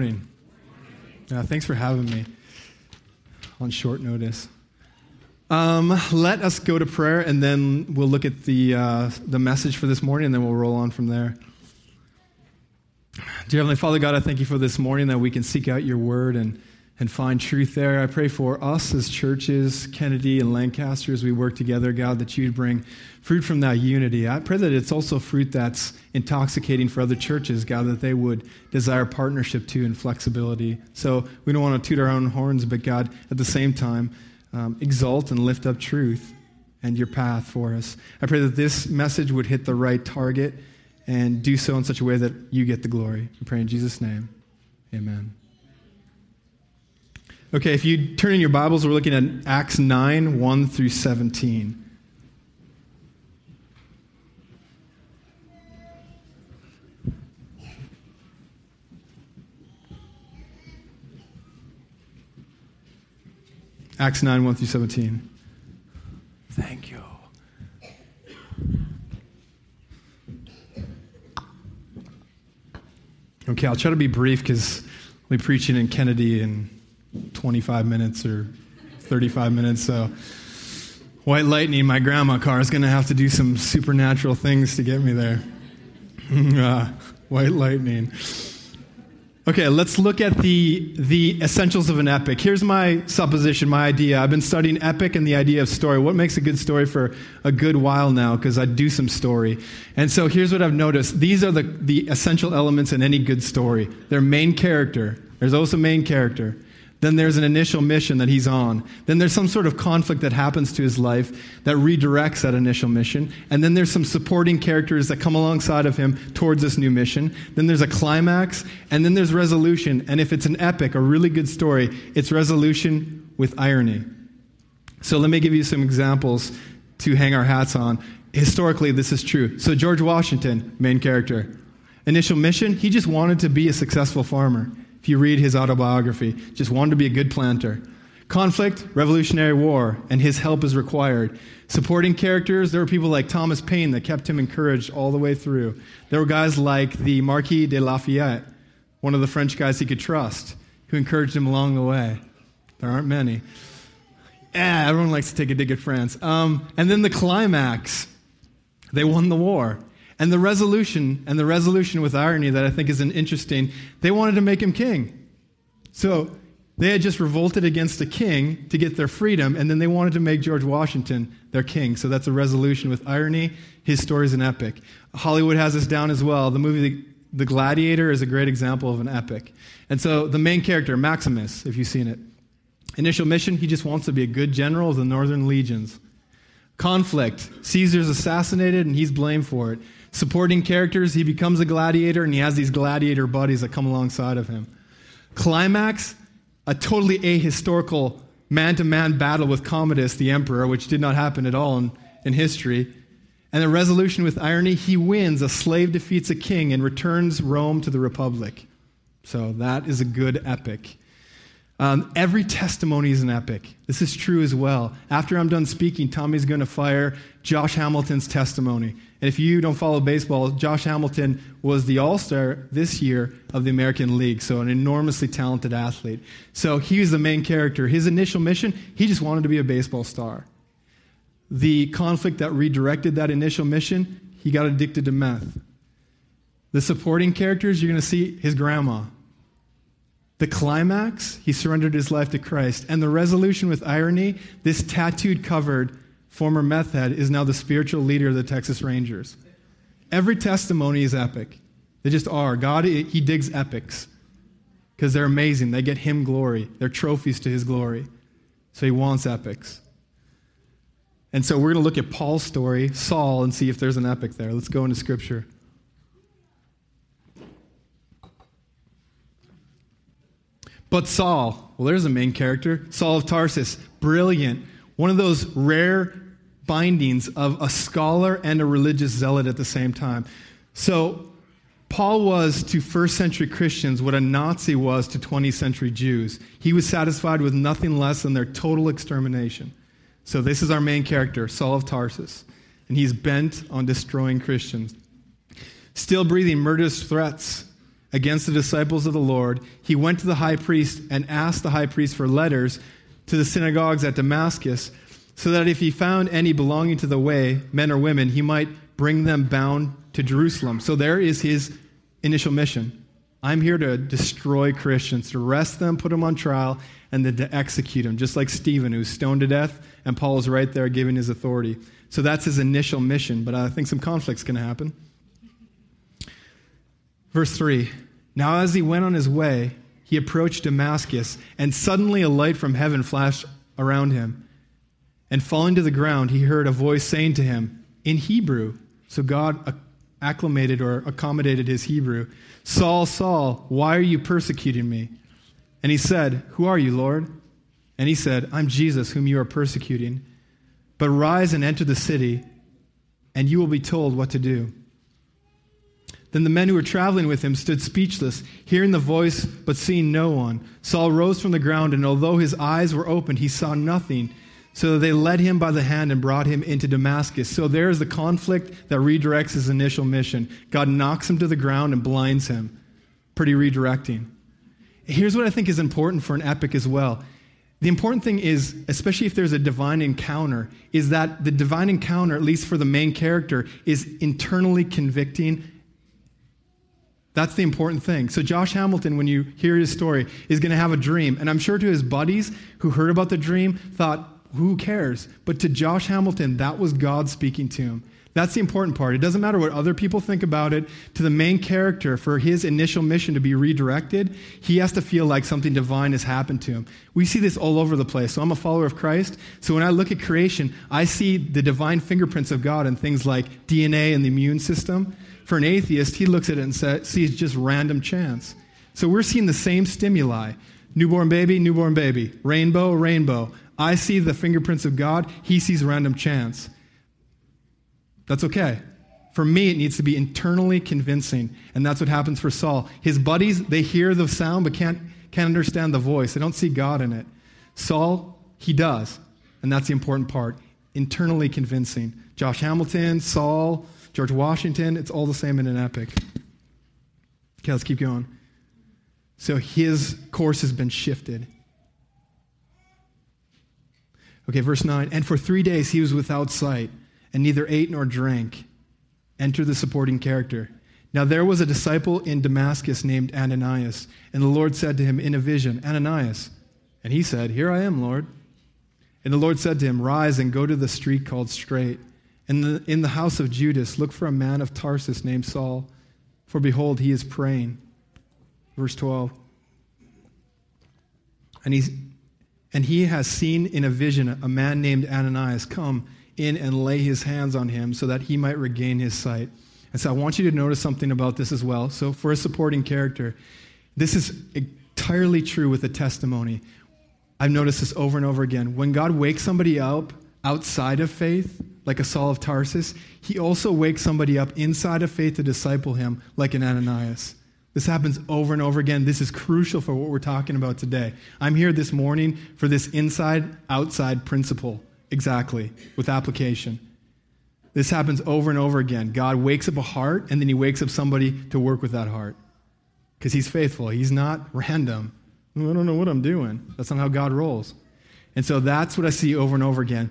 morning. Thanks for having me on short notice. Um, let us go to prayer, and then we'll look at the, uh, the message for this morning, and then we'll roll on from there. Dear Heavenly Father, God, I thank you for this morning that we can seek out your word and and find truth there. I pray for us as churches, Kennedy and Lancaster, as we work together, God, that you'd bring fruit from that unity. I pray that it's also fruit that's intoxicating for other churches, God, that they would desire partnership too and flexibility. So we don't want to toot our own horns, but God, at the same time, um, exalt and lift up truth and your path for us. I pray that this message would hit the right target and do so in such a way that you get the glory. I pray in Jesus' name. Amen. Okay, if you turn in your Bibles, we're looking at Acts 9 1 through 17. Acts 9 1 through 17. Thank you. Okay, I'll try to be brief because I'll be preaching in Kennedy and 25 minutes or 35 minutes. So, White Lightning, my grandma car, is going to have to do some supernatural things to get me there. uh, white Lightning. Okay, let's look at the, the essentials of an epic. Here's my supposition, my idea. I've been studying epic and the idea of story. What makes a good story for a good while now, because I do some story. And so here's what I've noticed. These are the, the essential elements in any good story. Their main character. There's also main character. Then there's an initial mission that he's on. Then there's some sort of conflict that happens to his life that redirects that initial mission. And then there's some supporting characters that come alongside of him towards this new mission. Then there's a climax. And then there's resolution. And if it's an epic, a really good story, it's resolution with irony. So let me give you some examples to hang our hats on. Historically, this is true. So, George Washington, main character. Initial mission, he just wanted to be a successful farmer if you read his autobiography, just wanted to be a good planter. Conflict, Revolutionary War, and his help is required. Supporting characters, there were people like Thomas Paine that kept him encouraged all the way through. There were guys like the Marquis de Lafayette, one of the French guys he could trust, who encouraged him along the way. There aren't many. Yeah, everyone likes to take a dig at France. Um, and then the climax. They won the war. And the resolution, and the resolution with irony that I think is an interesting, they wanted to make him king. So they had just revolted against a king to get their freedom, and then they wanted to make George Washington their king. So that's a resolution with irony. His story is an epic. Hollywood has this down as well. The movie The Gladiator is a great example of an epic. And so the main character, Maximus, if you've seen it, initial mission, he just wants to be a good general of the northern legions. Conflict, Caesar's assassinated and he's blamed for it supporting characters. He becomes a gladiator, and he has these gladiator buddies that come alongside of him. Climax, a totally ahistorical man to man battle with Commodus, the emperor, which did not happen at all in, in history. And the resolution with irony, he wins. A slave defeats a king and returns Rome to the Republic. So that is a good epic. Um, every testimony is an epic. This is true as well. After I'm done speaking, Tommy's going to fire Josh Hamilton's testimony. And if you don't follow baseball, Josh Hamilton was the All Star this year of the American League, so an enormously talented athlete. So he was the main character. His initial mission, he just wanted to be a baseball star. The conflict that redirected that initial mission, he got addicted to meth. The supporting characters, you're going to see his grandma. The climax, he surrendered his life to Christ. And the resolution with irony, this tattooed covered former meth head is now the spiritual leader of the Texas Rangers. Every testimony is epic. They just are. God, he digs epics because they're amazing. They get him glory, they're trophies to his glory. So he wants epics. And so we're going to look at Paul's story, Saul, and see if there's an epic there. Let's go into scripture. But Saul, well, there's a main character, Saul of Tarsus, brilliant, one of those rare bindings of a scholar and a religious zealot at the same time. So, Paul was to first century Christians what a Nazi was to 20th century Jews. He was satisfied with nothing less than their total extermination. So, this is our main character, Saul of Tarsus, and he's bent on destroying Christians. Still breathing murderous threats against the disciples of the Lord, he went to the high priest and asked the high priest for letters to the synagogues at Damascus, so that if he found any belonging to the way, men or women, he might bring them bound to Jerusalem. So there is his initial mission. I'm here to destroy Christians, to arrest them, put them on trial, and then to execute them, just like Stephen, who's stoned to death, and Paul is right there giving his authority. So that's his initial mission, but I think some conflict's going to happen. Verse 3 Now, as he went on his way, he approached Damascus, and suddenly a light from heaven flashed around him. And falling to the ground, he heard a voice saying to him in Hebrew. So God acclimated or accommodated his Hebrew Saul, Saul, why are you persecuting me? And he said, Who are you, Lord? And he said, I'm Jesus, whom you are persecuting. But rise and enter the city, and you will be told what to do. Then the men who were traveling with him stood speechless, hearing the voice but seeing no one. Saul rose from the ground, and although his eyes were opened, he saw nothing. So they led him by the hand and brought him into Damascus. So there's the conflict that redirects his initial mission. God knocks him to the ground and blinds him. Pretty redirecting. Here's what I think is important for an epic as well. The important thing is, especially if there's a divine encounter, is that the divine encounter, at least for the main character, is internally convicting that's the important thing. So, Josh Hamilton, when you hear his story, is going to have a dream. And I'm sure to his buddies who heard about the dream, thought, who cares? But to Josh Hamilton, that was God speaking to him. That's the important part. It doesn't matter what other people think about it. To the main character, for his initial mission to be redirected, he has to feel like something divine has happened to him. We see this all over the place. So I'm a follower of Christ. So when I look at creation, I see the divine fingerprints of God in things like DNA and the immune system. For an atheist, he looks at it and sees just random chance. So we're seeing the same stimuli newborn baby, newborn baby, rainbow, rainbow. I see the fingerprints of God, he sees random chance. That's okay. For me, it needs to be internally convincing. And that's what happens for Saul. His buddies, they hear the sound but can't, can't understand the voice. They don't see God in it. Saul, he does. And that's the important part. Internally convincing. Josh Hamilton, Saul, George Washington, it's all the same in an epic. Okay, let's keep going. So his course has been shifted. Okay, verse 9. And for three days he was without sight, and neither ate nor drank. Enter the supporting character. Now there was a disciple in Damascus named Ananias, and the Lord said to him in a vision, Ananias. And he said, Here I am, Lord. And the Lord said to him, Rise and go to the street called Straight in the, in the house of Judas, look for a man of Tarsus named Saul, for behold, he is praying. Verse 12. And, he's, and he has seen in a vision a man named Ananias come in and lay his hands on him so that he might regain his sight. And so I want you to notice something about this as well. So, for a supporting character, this is entirely true with a testimony. I've noticed this over and over again. When God wakes somebody up outside of faith, like a Saul of Tarsus, he also wakes somebody up inside of faith to disciple him, like an Ananias. This happens over and over again. This is crucial for what we're talking about today. I'm here this morning for this inside outside principle, exactly, with application. This happens over and over again. God wakes up a heart, and then he wakes up somebody to work with that heart. Because he's faithful, he's not random. I don't know what I'm doing. That's not how God rolls. And so that's what I see over and over again.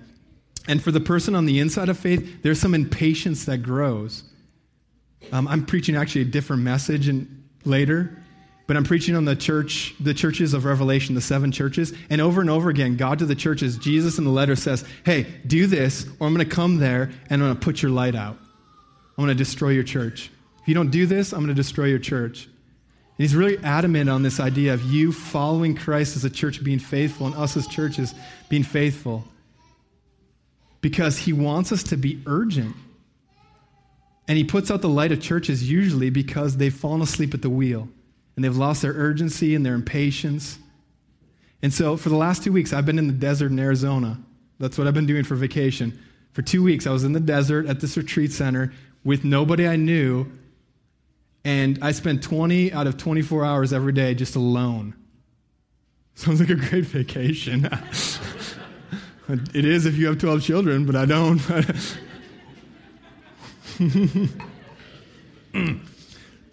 And for the person on the inside of faith, there's some impatience that grows. Um, I'm preaching actually a different message and later, but I'm preaching on the church, the churches of Revelation, the seven churches. And over and over again, God to the churches, Jesus in the letter says, Hey, do this, or I'm going to come there and I'm going to put your light out. I'm going to destroy your church. If you don't do this, I'm going to destroy your church. And he's really adamant on this idea of you following Christ as a church being faithful and us as churches being faithful because he wants us to be urgent. And he puts out the light of churches usually because they've fallen asleep at the wheel and they've lost their urgency and their impatience. And so for the last two weeks, I've been in the desert in Arizona. That's what I've been doing for vacation. For two weeks, I was in the desert at this retreat center with nobody I knew. And I spent 20 out of 24 hours every day just alone. Sounds like a great vacation. It is if you have 12 children, but I don't.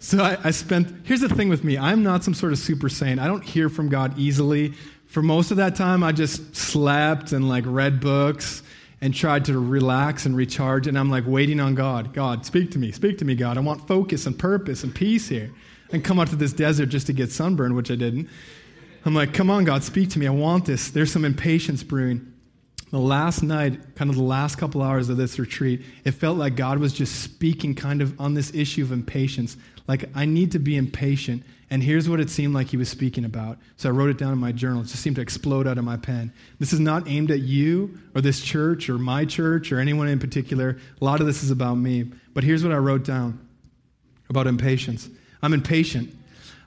So I, I, spent, here's the thing with me I'm not some sort of super saint. I don't hear from God easily. For most of that time, I just slept and like read books and tried to relax and recharge. And I'm like waiting on God. God, speak to me, speak to me, God. I want focus and purpose and peace here. And come out to this desert just to get sunburned, which I didn't. I'm like, come on, God, speak to me. I want this. There's some impatience brewing. The last night, kind of the last couple hours of this retreat, it felt like God was just speaking kind of on this issue of impatience. Like, I need to be impatient. And here's what it seemed like he was speaking about. So I wrote it down in my journal. It just seemed to explode out of my pen. This is not aimed at you or this church or my church or anyone in particular. A lot of this is about me. But here's what I wrote down about impatience I'm impatient.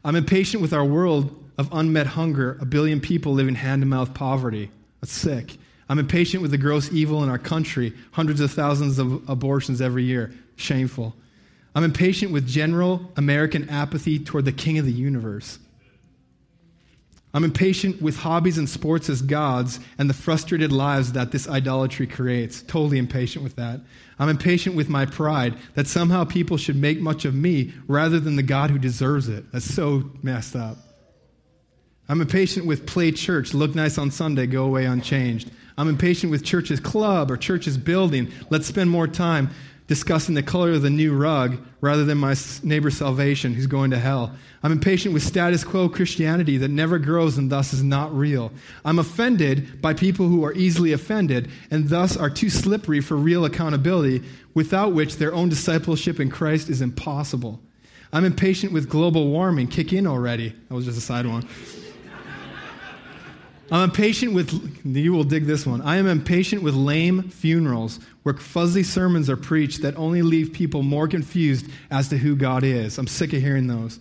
I'm impatient with our world of unmet hunger, a billion people living hand to mouth poverty. That's sick. I'm impatient with the gross evil in our country, hundreds of thousands of abortions every year. Shameful. I'm impatient with general American apathy toward the king of the universe. I'm impatient with hobbies and sports as gods and the frustrated lives that this idolatry creates. Totally impatient with that. I'm impatient with my pride that somehow people should make much of me rather than the God who deserves it. That's so messed up. I'm impatient with play church, look nice on Sunday, go away unchanged. I'm impatient with church's club or church's building. Let's spend more time discussing the color of the new rug rather than my neighbor's salvation who's going to hell. I'm impatient with status quo Christianity that never grows and thus is not real. I'm offended by people who are easily offended and thus are too slippery for real accountability, without which their own discipleship in Christ is impossible. I'm impatient with global warming. Kick in already. That was just a side one. I'm impatient with, you will dig this one. I am impatient with lame funerals where fuzzy sermons are preached that only leave people more confused as to who God is. I'm sick of hearing those.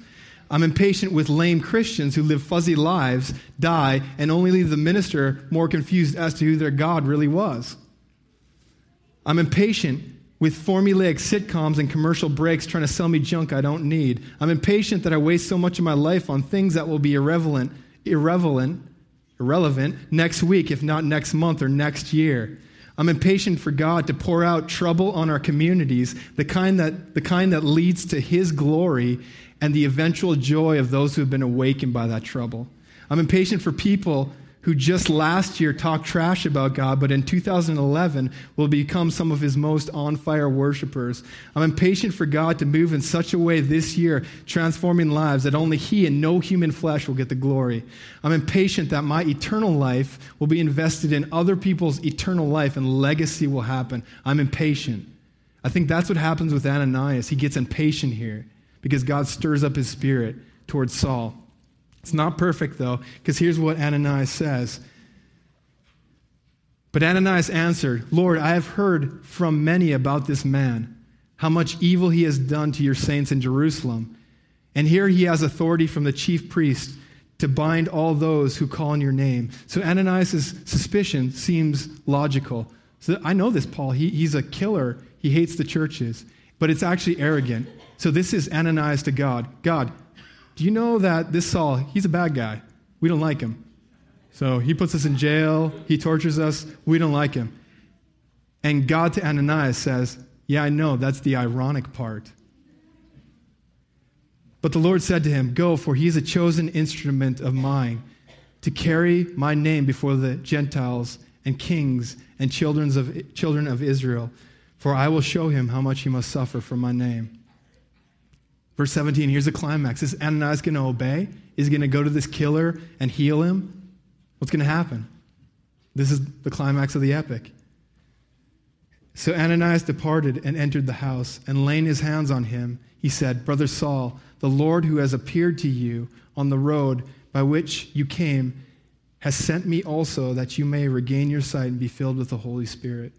I'm impatient with lame Christians who live fuzzy lives, die, and only leave the minister more confused as to who their God really was. I'm impatient with formulaic sitcoms and commercial breaks trying to sell me junk I don't need. I'm impatient that I waste so much of my life on things that will be irrelevant, irrelevant irrelevant next week, if not next month or next year. I'm impatient for God to pour out trouble on our communities, the kind that, the kind that leads to His glory and the eventual joy of those who have been awakened by that trouble. I'm impatient for people who just last year talked trash about God, but in 2011 will become some of his most on fire worshipers. I'm impatient for God to move in such a way this year, transforming lives that only he and no human flesh will get the glory. I'm impatient that my eternal life will be invested in other people's eternal life and legacy will happen. I'm impatient. I think that's what happens with Ananias. He gets impatient here because God stirs up his spirit towards Saul. It's not perfect, though, because here's what Ananias says. But Ananias answered, Lord, I have heard from many about this man, how much evil he has done to your saints in Jerusalem. And here he has authority from the chief priest to bind all those who call on your name. So Ananias' suspicion seems logical. So I know this Paul. He, he's a killer. He hates the churches, but it's actually arrogant. So this is Ananias to God. God, do you know that this Saul, he's a bad guy? We don't like him. So he puts us in jail, he tortures us, we don't like him. And God to Ananias says, Yeah, I know, that's the ironic part. But the Lord said to him, Go, for he is a chosen instrument of mine to carry my name before the Gentiles and kings and children of, children of Israel, for I will show him how much he must suffer for my name. Verse 17, here's the climax. Is Ananias going to obey? Is he going to go to this killer and heal him? What's going to happen? This is the climax of the epic. So Ananias departed and entered the house, and laying his hands on him, he said, Brother Saul, the Lord who has appeared to you on the road by which you came has sent me also that you may regain your sight and be filled with the Holy Spirit.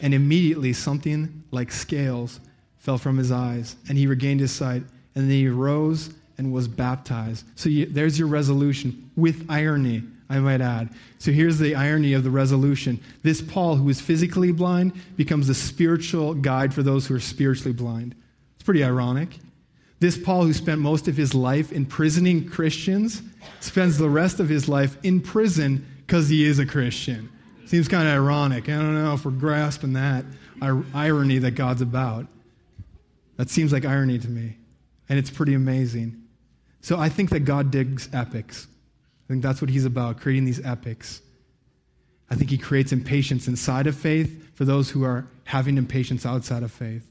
And immediately something like scales fell from his eyes, and he regained his sight. And then he rose and was baptized. So you, there's your resolution with irony, I might add. So here's the irony of the resolution. This Paul, who is physically blind, becomes the spiritual guide for those who are spiritually blind. It's pretty ironic. This Paul, who spent most of his life imprisoning Christians, spends the rest of his life in prison because he is a Christian. Seems kind of ironic. I don't know if we're grasping that irony that God's about. That seems like irony to me. and it's pretty amazing. So I think that God digs epics. I think that's what he's about, creating these epics. I think he creates impatience inside of faith for those who are having impatience outside of faith.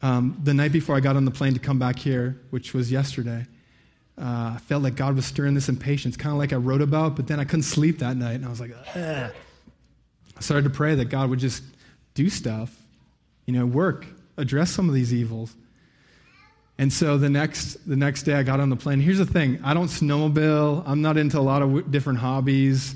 Um, the night before I got on the plane to come back here, which was yesterday, uh, I felt like God was stirring this impatience, kind of like I wrote about, but then I couldn't sleep that night, and I was like, Ugh. I started to pray that God would just do stuff, you know, work, address some of these evils. And so the next, the next day I got on the plane. Here's the thing I don't snowmobile, I'm not into a lot of different hobbies.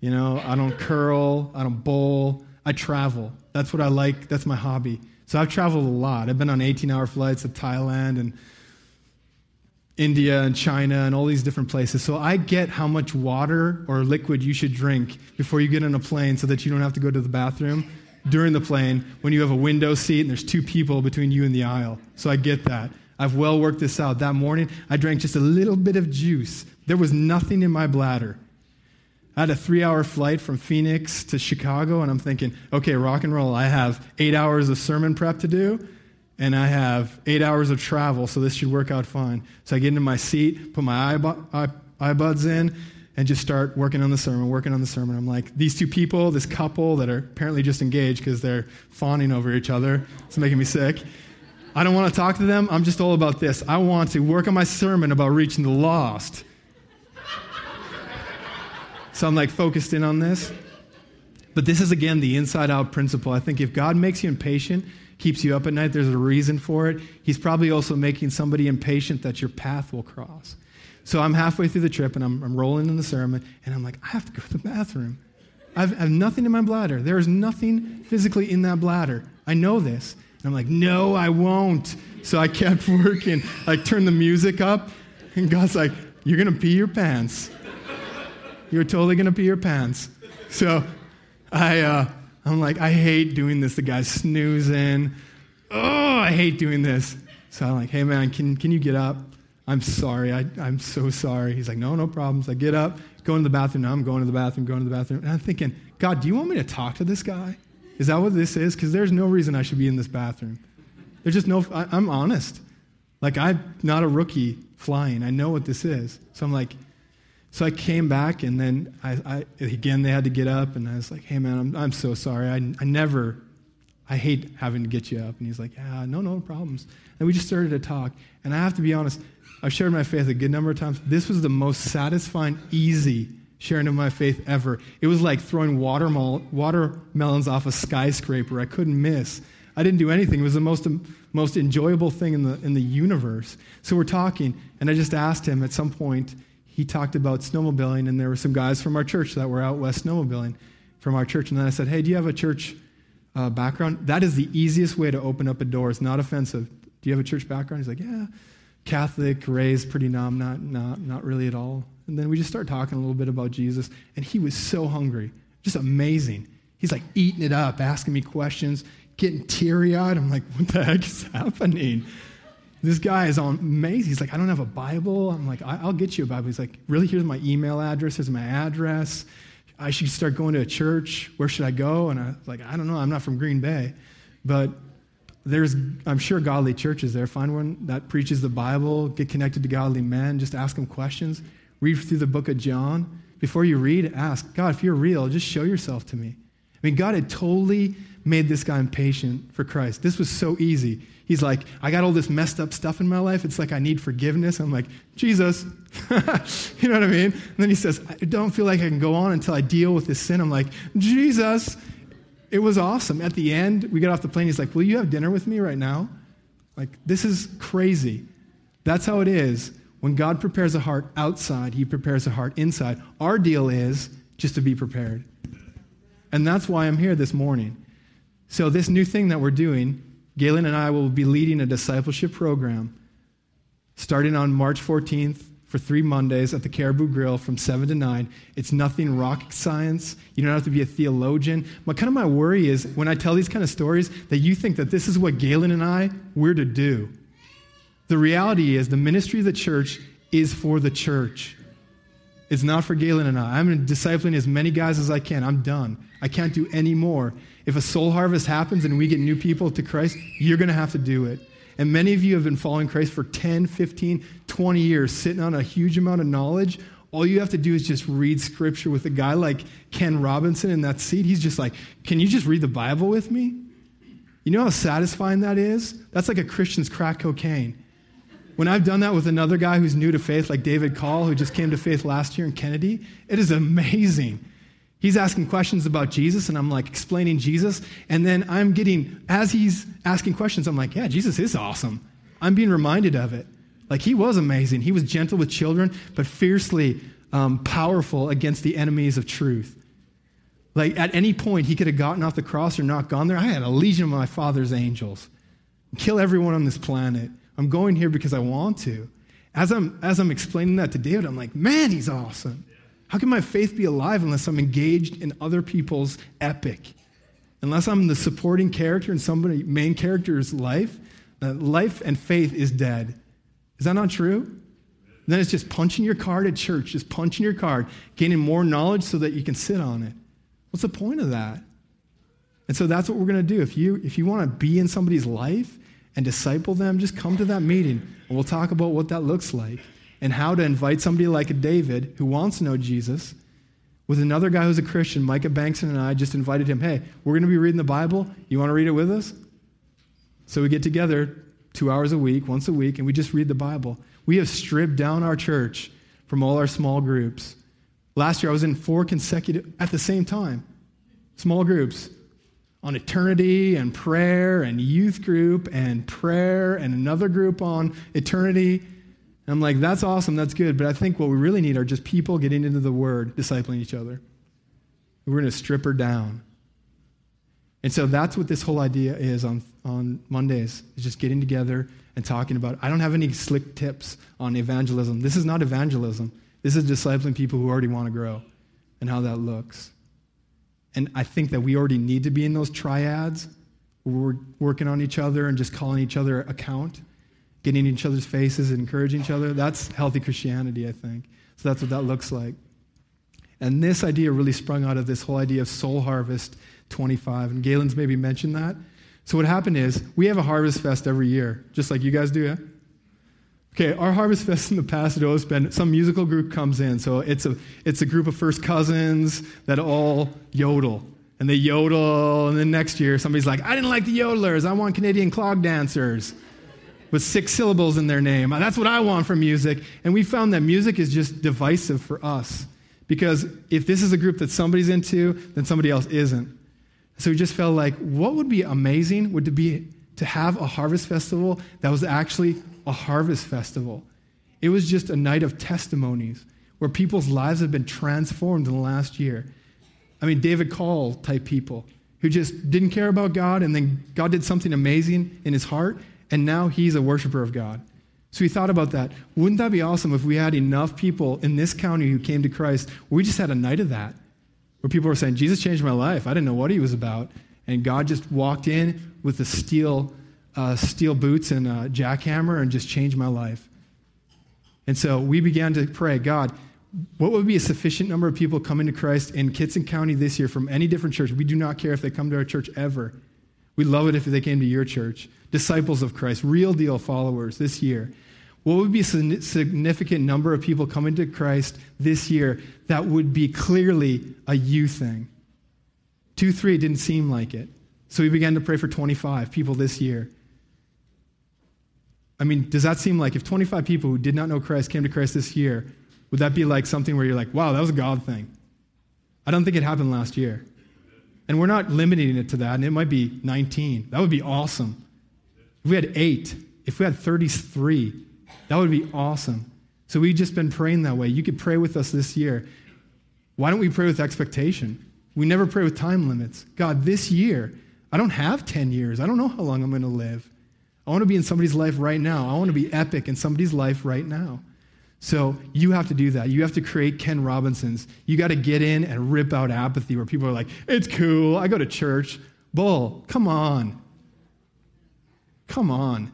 You know, I don't curl, I don't bowl, I travel. That's what I like, that's my hobby. So I've traveled a lot. I've been on 18 hour flights to Thailand and India and China and all these different places. So I get how much water or liquid you should drink before you get on a plane so that you don't have to go to the bathroom during the plane when you have a window seat and there's two people between you and the aisle. So I get that. I've well worked this out. That morning, I drank just a little bit of juice. There was nothing in my bladder. I had a three hour flight from Phoenix to Chicago, and I'm thinking, okay, rock and roll. I have eight hours of sermon prep to do, and I have eight hours of travel, so this should work out fine. So I get into my seat, put my earbuds in, and just start working on the sermon, working on the sermon. I'm like, these two people, this couple that are apparently just engaged because they're fawning over each other, it's making me sick. I don't want to talk to them. I'm just all about this. I want to work on my sermon about reaching the lost. So I'm like focused in on this. But this is again the inside out principle. I think if God makes you impatient, keeps you up at night, there's a reason for it. He's probably also making somebody impatient that your path will cross. So I'm halfway through the trip and I'm, I'm rolling in the sermon and I'm like, I have to go to the bathroom. I've, I have nothing in my bladder. There is nothing physically in that bladder. I know this. And I'm like, no, I won't. So I kept working. I turned the music up and God's like, you're going to pee your pants. You're totally going to pee your pants. So I, uh, I'm like, I hate doing this. The guy's snoozing. Oh, I hate doing this. So I'm like, hey, man, can, can you get up? I'm sorry. I, I'm so sorry. He's like, no, no problems. I get up, go into the bathroom. Now I'm going to the bathroom, going to the bathroom. And I'm thinking, God, do you want me to talk to this guy? Is that what this is? Because there's no reason I should be in this bathroom. There's just no, I, I'm honest. Like, I'm not a rookie flying. I know what this is. So I'm like, so I came back, and then I, I, again they had to get up, and I was like, "Hey man, I'm, I'm so sorry. I, I never, I hate having to get you up." And he's like, "Yeah, no, no problems." And we just started to talk, and I have to be honest, I've shared my faith a good number of times. This was the most satisfying, easy sharing of my faith ever. It was like throwing watermelons off a skyscraper. I couldn't miss. I didn't do anything. It was the most, most enjoyable thing in the, in the universe. So we're talking, and I just asked him at some point he talked about snowmobiling, and there were some guys from our church that were out west snowmobiling from our church. And then I said, Hey, do you have a church uh, background? That is the easiest way to open up a door. It's not offensive. Do you have a church background? He's like, Yeah, Catholic, raised pretty numb, not, not, not really at all. And then we just started talking a little bit about Jesus, and he was so hungry, just amazing. He's like eating it up, asking me questions, getting teary eyed. I'm like, What the heck is happening? This guy is amazing. He's like, I don't have a Bible. I'm like, I'll get you a Bible. He's like, really? Here's my email address. Here's my address. I should start going to a church. Where should I go? And I was like, I don't know. I'm not from Green Bay. But there's, I'm sure, godly churches there. Find one that preaches the Bible. Get connected to godly men. Just ask them questions. Read through the book of John. Before you read, ask, God, if you're real, just show yourself to me. I mean, God had totally made this guy impatient for Christ. This was so easy. He's like, I got all this messed up stuff in my life. It's like I need forgiveness. I'm like, Jesus. you know what I mean? And then he says, I don't feel like I can go on until I deal with this sin. I'm like, Jesus. It was awesome. At the end, we get off the plane. He's like, Will you have dinner with me right now? Like, this is crazy. That's how it is. When God prepares a heart outside, he prepares a heart inside. Our deal is just to be prepared. And that's why I'm here this morning. So, this new thing that we're doing, Galen and I will be leading a discipleship program starting on March 14th for three Mondays at the Caribou Grill from 7 to 9. It's nothing rocket science. You don't have to be a theologian. But kind of my worry is when I tell these kind of stories that you think that this is what Galen and I we're to do. The reality is the ministry of the church is for the church. It's not for Galen and I. I'm discipling as many guys as I can. I'm done. I can't do any more. If a soul harvest happens and we get new people to Christ, you're going to have to do it. And many of you have been following Christ for 10, 15, 20 years, sitting on a huge amount of knowledge. All you have to do is just read scripture with a guy like Ken Robinson in that seat. He's just like, Can you just read the Bible with me? You know how satisfying that is? That's like a Christian's crack cocaine. When I've done that with another guy who's new to faith, like David Call, who just came to faith last year in Kennedy, it is amazing. He's asking questions about Jesus, and I'm like explaining Jesus. And then I'm getting, as he's asking questions, I'm like, yeah, Jesus is awesome. I'm being reminded of it. Like he was amazing. He was gentle with children, but fiercely um, powerful against the enemies of truth. Like at any point, he could have gotten off the cross or not gone there. I had a legion of my father's angels. Kill everyone on this planet. I'm going here because I want to. As I'm, as I'm explaining that to David, I'm like, man, he's awesome. How can my faith be alive unless I'm engaged in other people's epic? Unless I'm the supporting character in somebody main character's life, life and faith is dead. Is that not true? Then it's just punching your card at church, just punching your card, gaining more knowledge so that you can sit on it. What's the point of that? And so that's what we're going to do. If you, if you want to be in somebody's life and disciple them, just come to that meeting and we'll talk about what that looks like and how to invite somebody like David who wants to know Jesus with another guy who's a Christian, Micah Bankson and I just invited him, hey, we're going to be reading the Bible. You want to read it with us? So we get together two hours a week, once a week, and we just read the Bible. We have stripped down our church from all our small groups. Last year, I was in four consecutive, at the same time, small groups on eternity and prayer and youth group and prayer and another group on eternity. And I'm like, that's awesome, that's good. But I think what we really need are just people getting into the Word, discipling each other. We're going to strip her down. And so that's what this whole idea is on, on Mondays, is just getting together and talking about. It. I don't have any slick tips on evangelism. This is not evangelism. This is discipling people who already want to grow and how that looks. And I think that we already need to be in those triads where we're working on each other and just calling each other account, getting in each other's faces and encouraging each other. That's healthy Christianity, I think. So that's what that looks like. And this idea really sprung out of this whole idea of Soul Harvest 25. And Galen's maybe mentioned that. So what happened is we have a harvest fest every year, just like you guys do, yeah? Okay, our Harvest Fest in the past had always been some musical group comes in. So it's a, it's a group of first cousins that all yodel. And they yodel, and then next year somebody's like, I didn't like the yodelers. I want Canadian clog dancers with six syllables in their name. That's what I want from music. And we found that music is just divisive for us. Because if this is a group that somebody's into, then somebody else isn't. So we just felt like what would be amazing would be to have a harvest festival that was actually a harvest festival. It was just a night of testimonies where people's lives have been transformed in the last year. I mean, David Call type people who just didn't care about God, and then God did something amazing in his heart, and now he's a worshiper of God. So we thought about that. Wouldn't that be awesome if we had enough people in this county who came to Christ? We just had a night of that, where people were saying, Jesus changed my life. I didn't know what he was about. And God just walked in with the steel uh, steel boots and a jackhammer and just changed my life. And so we began to pray, God, what would be a sufficient number of people coming to Christ in Kittson County this year from any different church? We do not care if they come to our church ever. We'd love it if they came to your church. Disciples of Christ, real deal followers this year. What would be a significant number of people coming to Christ this year that would be clearly a you thing? Two, three didn't seem like it. So we began to pray for 25 people this year. I mean, does that seem like if 25 people who did not know Christ came to Christ this year, would that be like something where you're like, wow, that was a God thing? I don't think it happened last year. And we're not limiting it to that, and it might be 19. That would be awesome. If we had eight, if we had 33, that would be awesome. So we've just been praying that way. You could pray with us this year. Why don't we pray with expectation? We never pray with time limits. God, this year, I don't have 10 years. I don't know how long I'm going to live. I want to be in somebody's life right now. I want to be epic in somebody's life right now. So you have to do that. You have to create Ken Robinsons. You got to get in and rip out apathy where people are like, it's cool. I go to church. Bull, come on. Come on.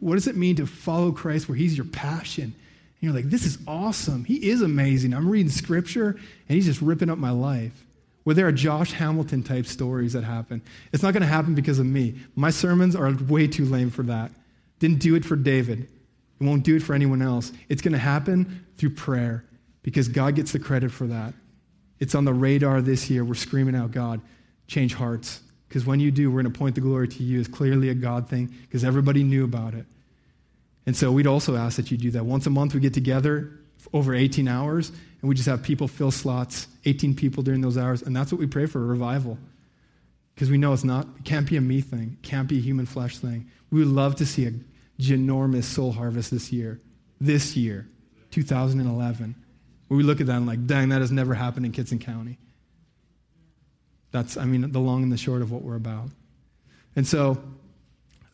What does it mean to follow Christ where he's your passion? And you're like, this is awesome. He is amazing. I'm reading scripture and he's just ripping up my life. where there are Josh Hamilton type stories that happen. It's not going to happen because of me. My sermons are way too lame for that. Didn't do it for David. It won't do it for anyone else. It's going to happen through prayer because God gets the credit for that. It's on the radar this year. We're screaming out, God, change hearts. Because when you do, we're going to point the glory to you. It's clearly a God thing because everybody knew about it. And so we'd also ask that you do that. Once a month, we get together over 18 hours, and we just have people fill slots, 18 people during those hours. And that's what we pray for a revival. Because we know it's not, it can't be a me thing, it can't be a human flesh thing. We would love to see a ginormous soul harvest this year. This year, 2011. Where we look at that and like, dang, that has never happened in Kittson County. That's, I mean, the long and the short of what we're about. And so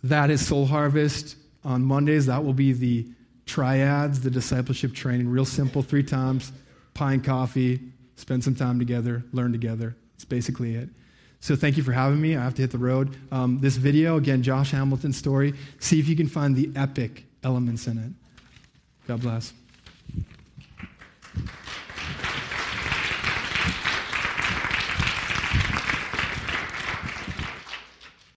that is Soul Harvest on Mondays. That will be the triads, the discipleship training, real simple, three times, pie and coffee, spend some time together, learn together. That's basically it. So thank you for having me. I have to hit the road. Um, this video, again, Josh Hamilton's story. See if you can find the epic elements in it. God bless.